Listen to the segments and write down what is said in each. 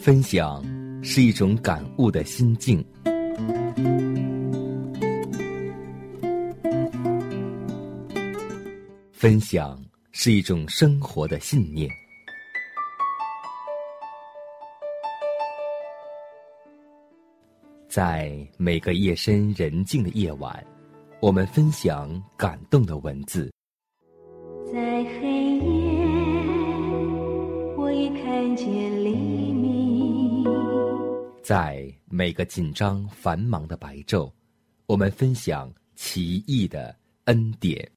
分享是一种感悟的心境，分享是一种生活的信念。在每个夜深人静的夜晚，我们分享感动的文字。在黑在每个紧张繁忙的白昼，我们分享奇异的恩典。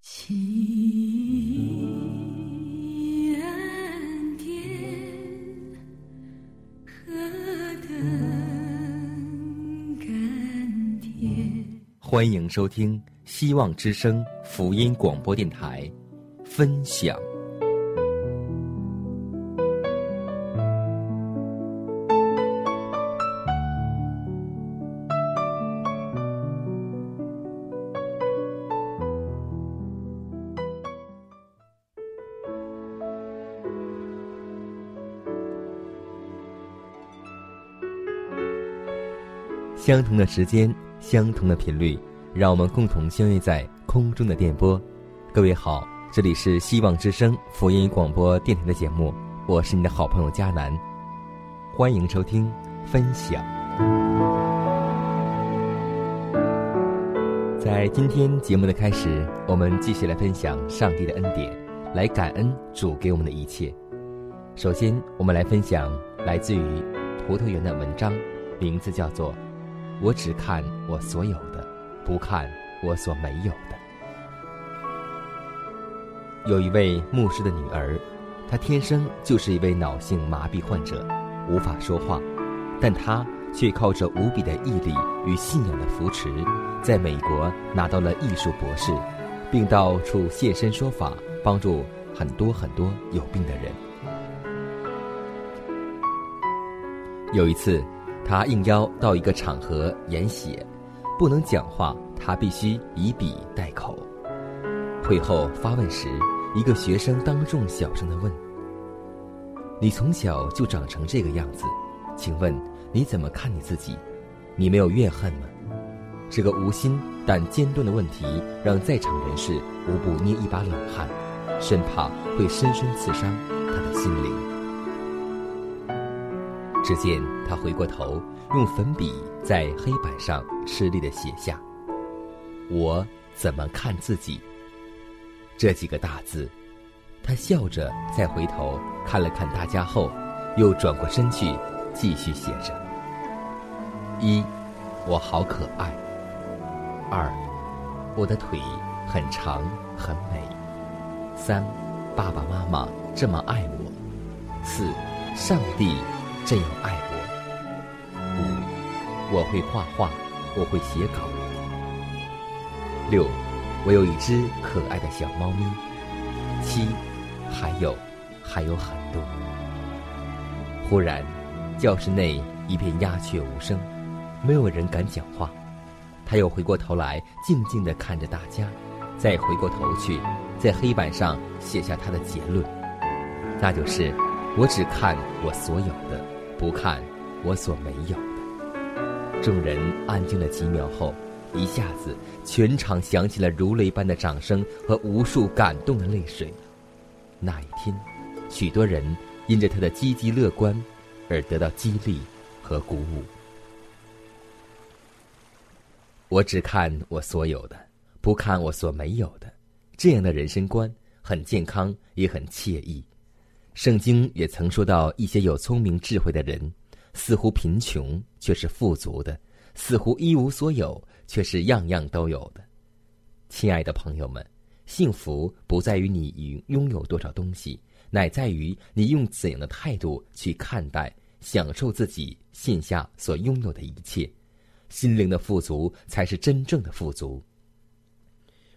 奇异恩典，何等甘甜！欢迎收听希望之声福音广播电台，分享。相同的时间，相同的频率，让我们共同相约在空中的电波。各位好，这里是希望之声福音广播电台的节目，我是你的好朋友佳南，欢迎收听分享。在今天节目的开始，我们继续来分享上帝的恩典，来感恩主给我们的一切。首先，我们来分享来自于葡萄园的文章，名字叫做。我只看我所有的，不看我所没有的。有一位牧师的女儿，她天生就是一位脑性麻痹患者，无法说话，但她却靠着无比的毅力与信仰的扶持，在美国拿到了艺术博士，并到处现身说法，帮助很多很多有病的人。有一次。他应邀到一个场合演写，不能讲话，他必须以笔代口。会后发问时，一个学生当众小声的问：“你从小就长成这个样子，请问你怎么看你自己？你没有怨恨吗？”这个无心但尖钝的问题，让在场人士无不捏一把冷汗，生怕会深深刺伤他的心灵。只见他回过头，用粉笔在黑板上吃力的写下：“我怎么看自己？”这几个大字，他笑着再回头看了看大家后，又转过身去继续写着：“一，我好可爱；二，我的腿很长很美；三，爸爸妈妈这么爱我；四，上帝。”这样爱我。五，我会画画，我会写稿。六，我有一只可爱的小猫咪。七，还有，还有很多。忽然，教室内一片鸦雀无声，没有人敢讲话。他又回过头来，静静地看着大家，再回过头去，在黑板上写下他的结论，那就是：我只看我所有的。不看我所没有的。众人安静了几秒后，一下子全场响起了如雷般的掌声和无数感动的泪水。那一天，许多人因着他的积极乐观而得到激励和鼓舞。我只看我所有的，不看我所没有的。这样的人生观很健康，也很惬意。圣经也曾说到，一些有聪明智慧的人，似乎贫穷却是富足的，似乎一无所有却是样样都有的。亲爱的朋友们，幸福不在于你拥有多少东西，乃在于你用怎样的态度去看待、享受自己线下所拥有的一切。心灵的富足才是真正的富足。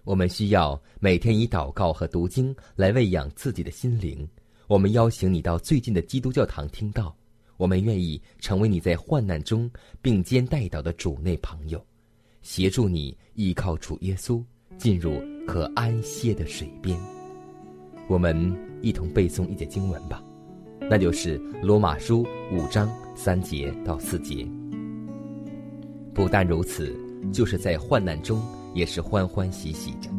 我们需要每天以祷告和读经来喂养自己的心灵。我们邀请你到最近的基督教堂听到，我们愿意成为你在患难中并肩带祷的主内朋友，协助你依靠主耶稣进入可安歇的水边。我们一同背诵一节经文吧，《那就是罗马书五章三节到四节。不但如此，就是在患难中也是欢欢喜喜着，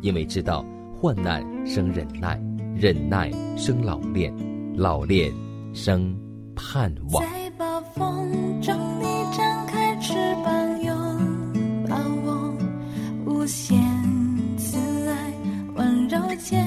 因为知道患难生忍耐，忍耐生老练，老练生盼望。在暴风中，你张开翅膀，拥抱我，无限慈爱，温柔间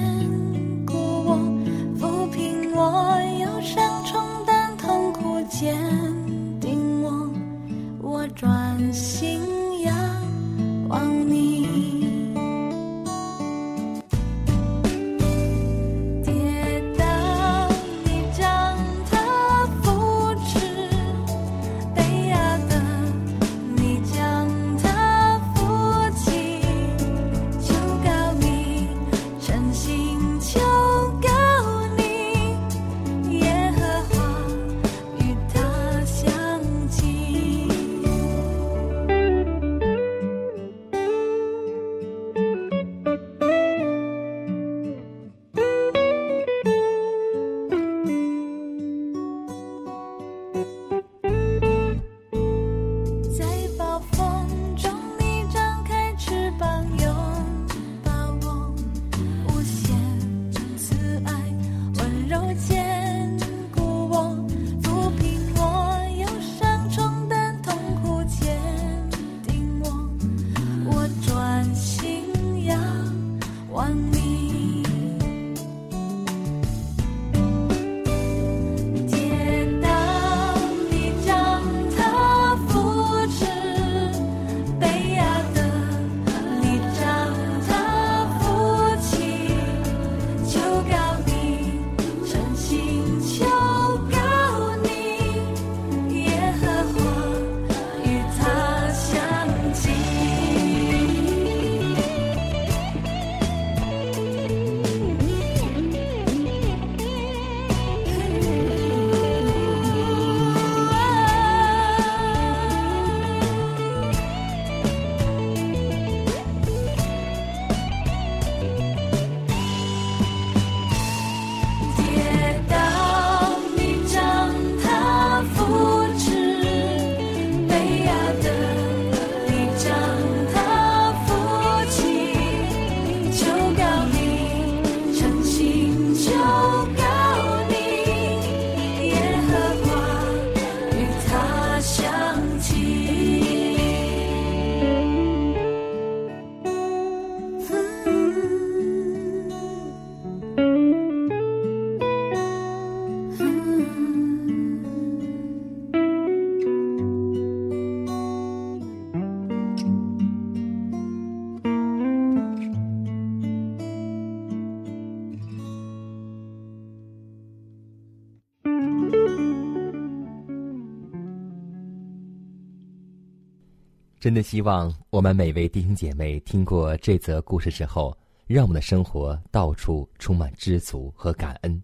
真的希望我们每位弟兄姐妹听过这则故事之后，让我们的生活到处充满知足和感恩，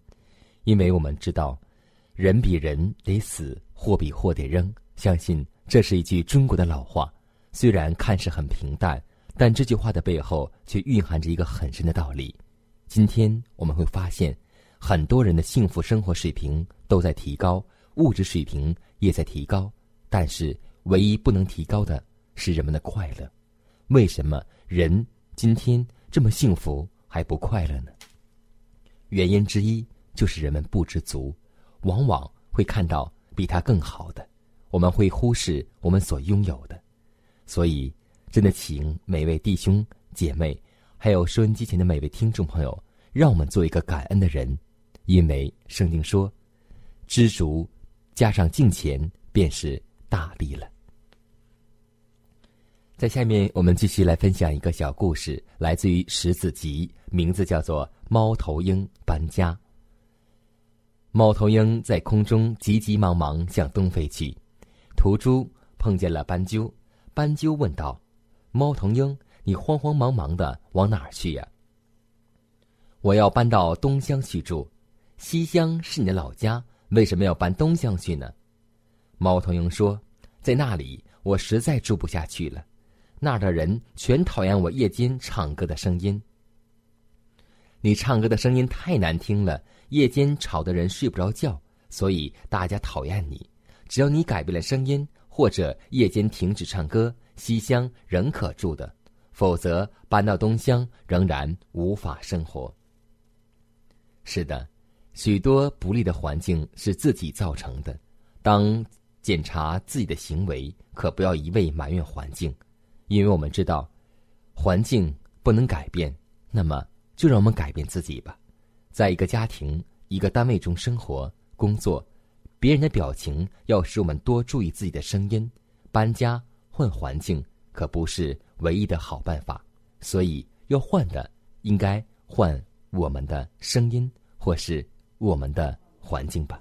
因为我们知道，人比人得死，货比货得扔。相信这是一句中国的老话，虽然看似很平淡，但这句话的背后却蕴含着一个很深的道理。今天我们会发现，很多人的幸福生活水平都在提高，物质水平也在提高，但是唯一不能提高的是人们的快乐。为什么人今天这么幸福还不快乐呢？原因之一就是人们不知足，往往会看到比他更好的，我们会忽视我们所拥有的。所以，真的请每位弟兄姐妹，还有收音机前的每位听众朋友，让我们做一个感恩的人，因为圣经说，知足加上敬虔，便是大利了。在下面，我们继续来分享一个小故事，来自于《十子集》，名字叫做《猫头鹰搬家》。猫头鹰在空中急急忙忙向东飞去，途中碰见了斑鸠。斑鸠问道：“猫头鹰，你慌慌忙忙的往哪儿去呀？”“我要搬到东乡去住。”“西乡是你的老家，为什么要搬东乡去呢？”猫头鹰说：“在那里，我实在住不下去了。”那儿的人全讨厌我夜间唱歌的声音。你唱歌的声音太难听了，夜间吵得人睡不着觉，所以大家讨厌你。只要你改变了声音，或者夜间停止唱歌，西厢仍可住的；否则搬到东厢，仍然无法生活。是的，许多不利的环境是自己造成的。当检查自己的行为，可不要一味埋怨环境，因为我们知道，环境不能改变，那么。就让我们改变自己吧，在一个家庭、一个单位中生活、工作，别人的表情要使我们多注意自己的声音。搬家换环境可不是唯一的好办法，所以要换的应该换我们的声音或是我们的环境吧。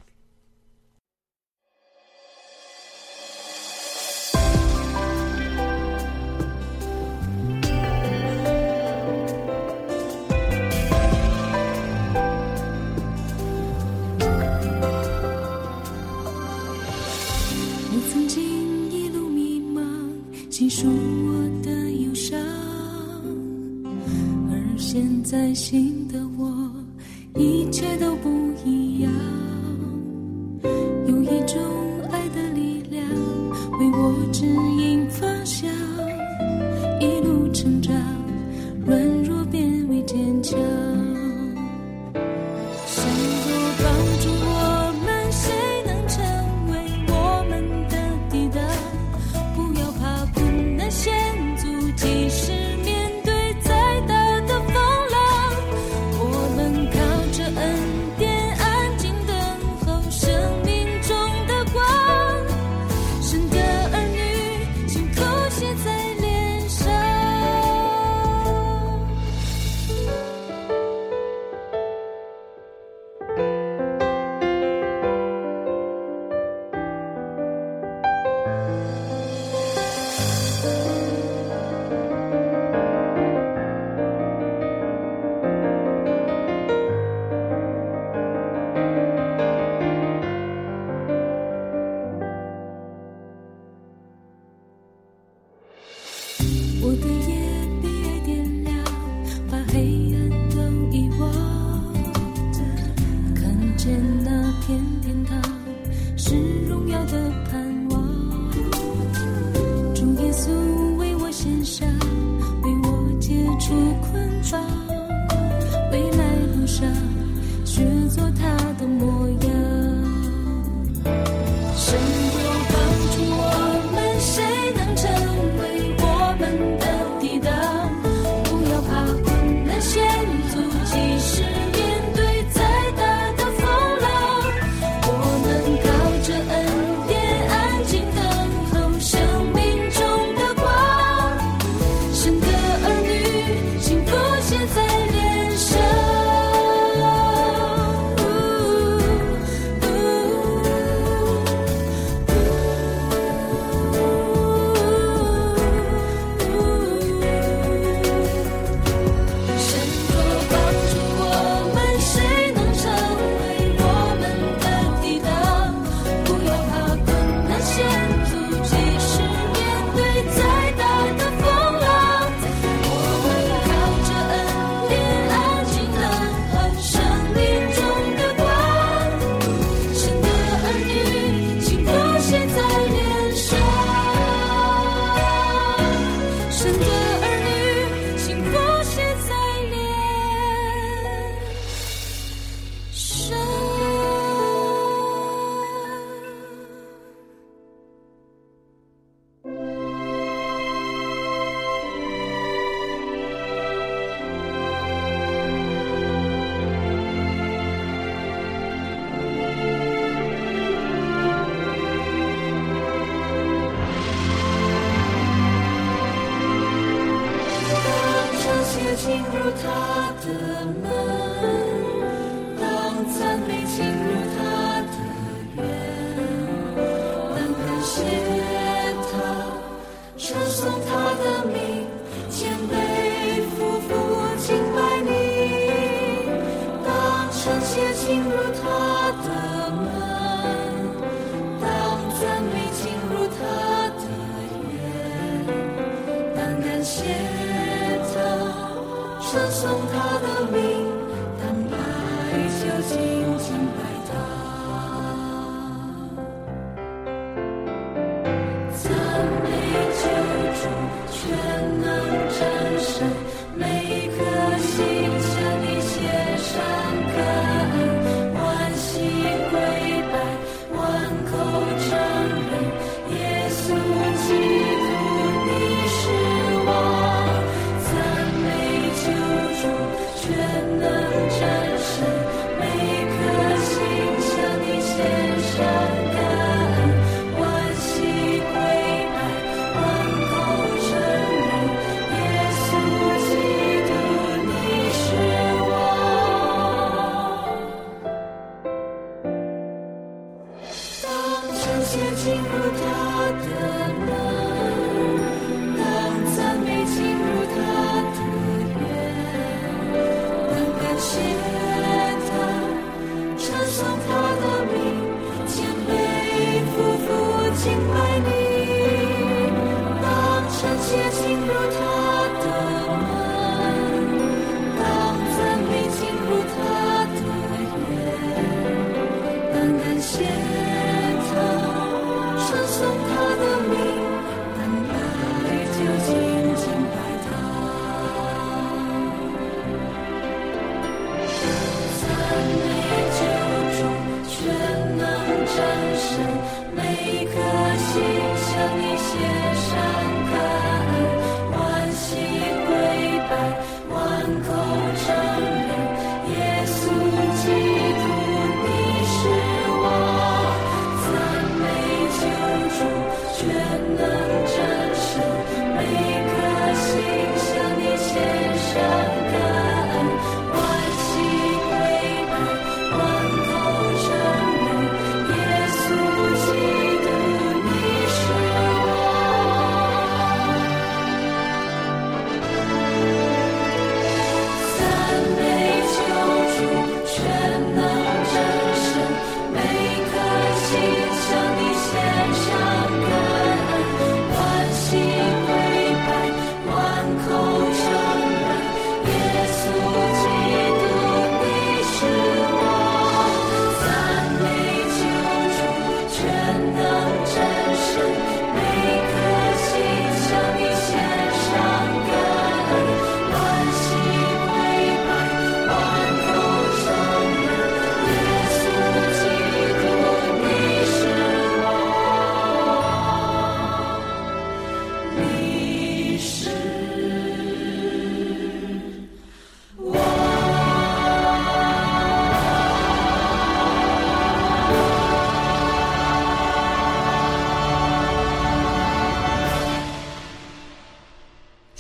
进入他的门。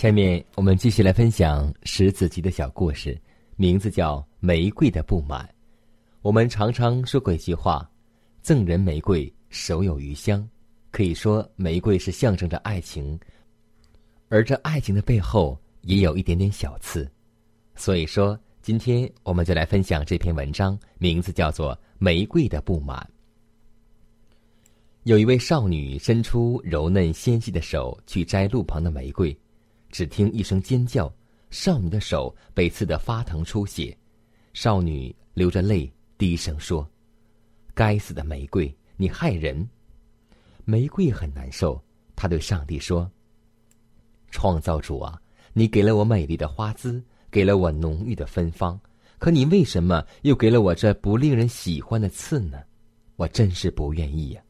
下面我们继续来分享石子集的小故事，名字叫《玫瑰的不满》。我们常常说过一句话：“赠人玫瑰，手有余香。”可以说，玫瑰是象征着爱情，而这爱情的背后也有一点点小刺。所以说，今天我们就来分享这篇文章，名字叫做《玫瑰的不满》。有一位少女伸出柔嫩纤细的手去摘路旁的玫瑰，只听一声尖叫，少女的手被刺得发疼出血。少女流着泪，低声说：“该死的玫瑰，你害人！”玫瑰很难受，她对上帝说：“创造主啊，你给了我美丽的花姿，给了我浓郁的芬芳，可你为什么又给了我这不令人喜欢的刺呢？我真是不愿意呀、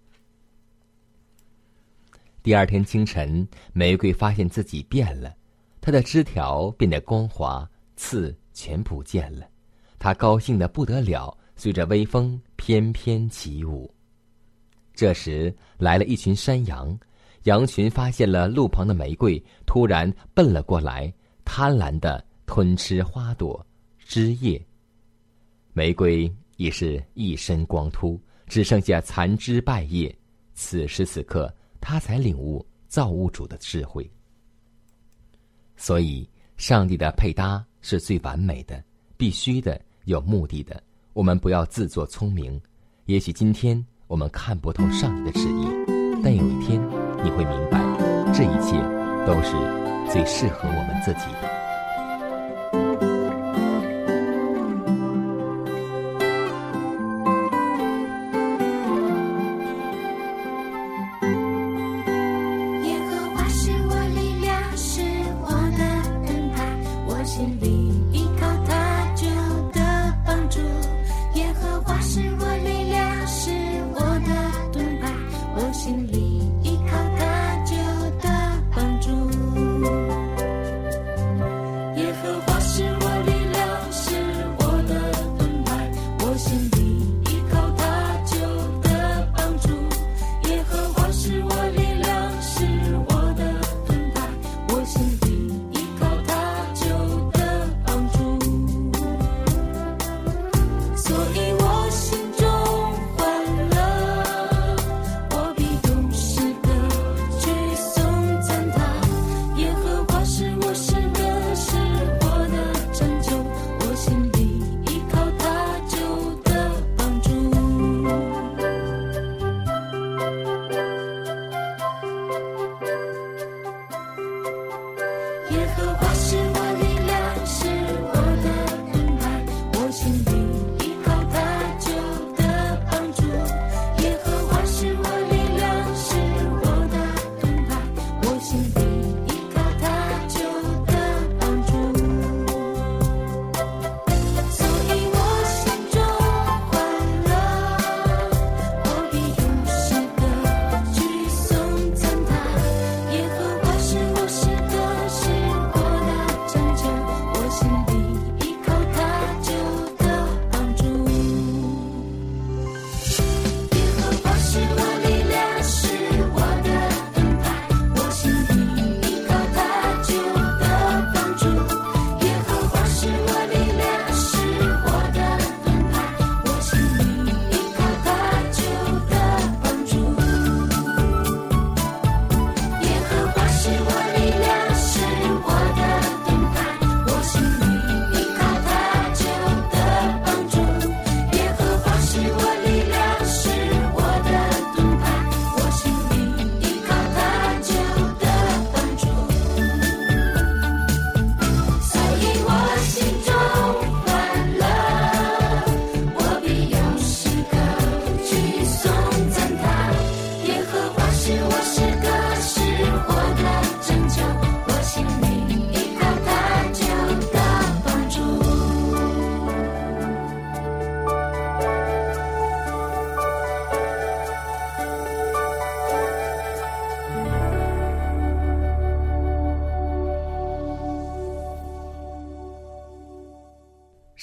第二天清晨，玫瑰发现自己变了，它的枝条变得光滑，刺全不见了。它高兴的不得了，随着微风翩翩起舞。这时来了一群山羊，羊群发现了路旁的玫瑰，突然奔了过来，贪婪的吞吃花朵、枝叶。玫瑰已是一身光秃，只剩下残枝败叶。此时此刻，他才领悟造物主的智慧。所以，上帝的配搭是最完美的，必须的，有目的的。我们不要自作聪明。也许今天我们看不透上帝的旨意，但有一天你会明白，这一切都是最适合我们自己的。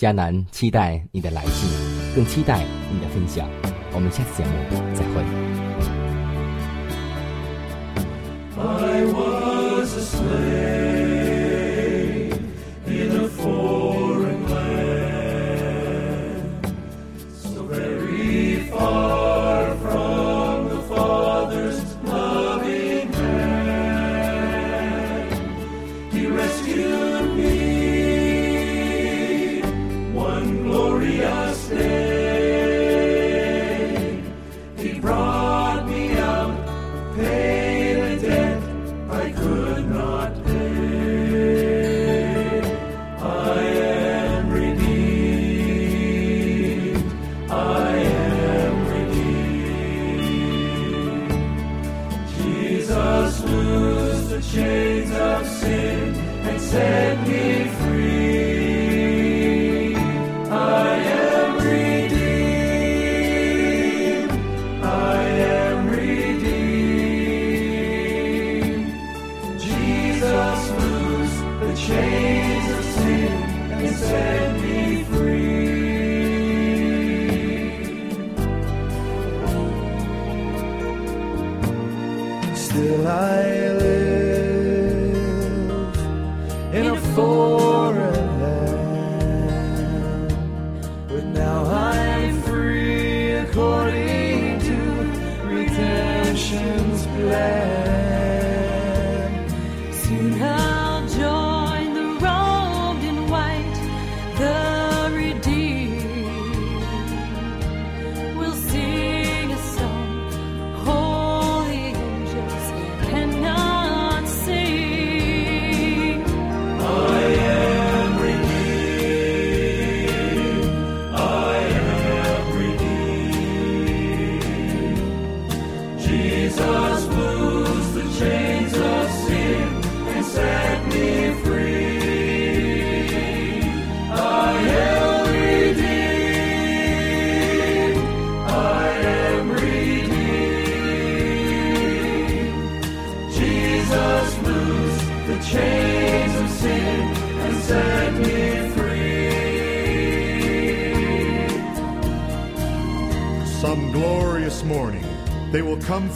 迦南期待你的来信，更期待你的分享。我们下次节目再会。Chains of sin and set me free.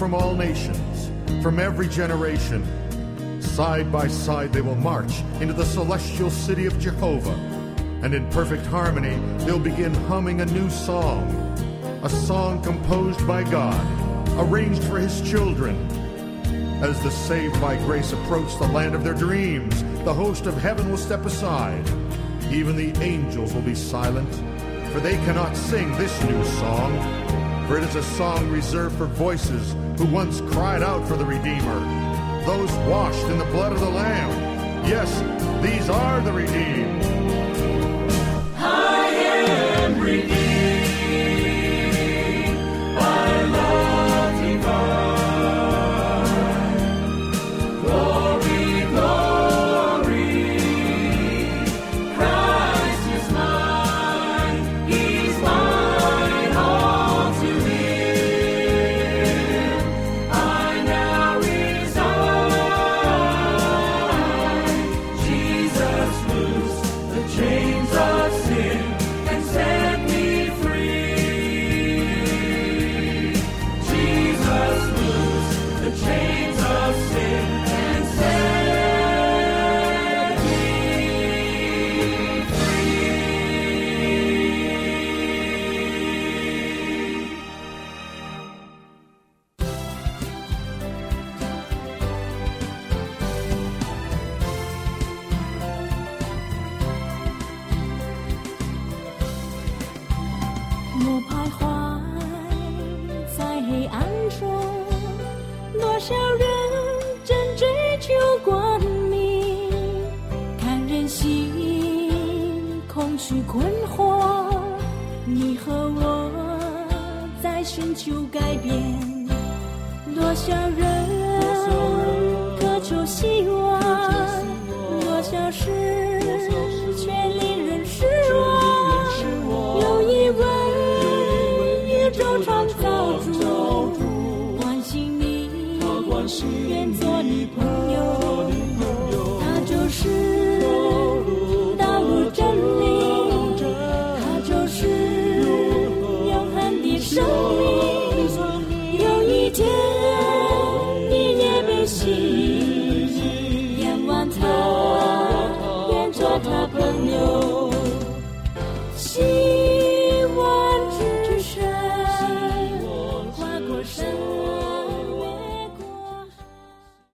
From all nations, from every generation. Side by side, they will march into the celestial city of Jehovah. And in perfect harmony, they'll begin humming a new song, a song composed by God, arranged for His children. As the saved by grace approach the land of their dreams, the host of heaven will step aside. Even the angels will be silent, for they cannot sing this new song. For it is a song reserved for voices who once cried out for the Redeemer, those washed in the blood of the Lamb. Yes, these are the redeemed. I am redeemed 困惑，你和我在寻求改变，多少人渴求希望，多少事却令人失望。有一位宇宙创造主，关心你，愿做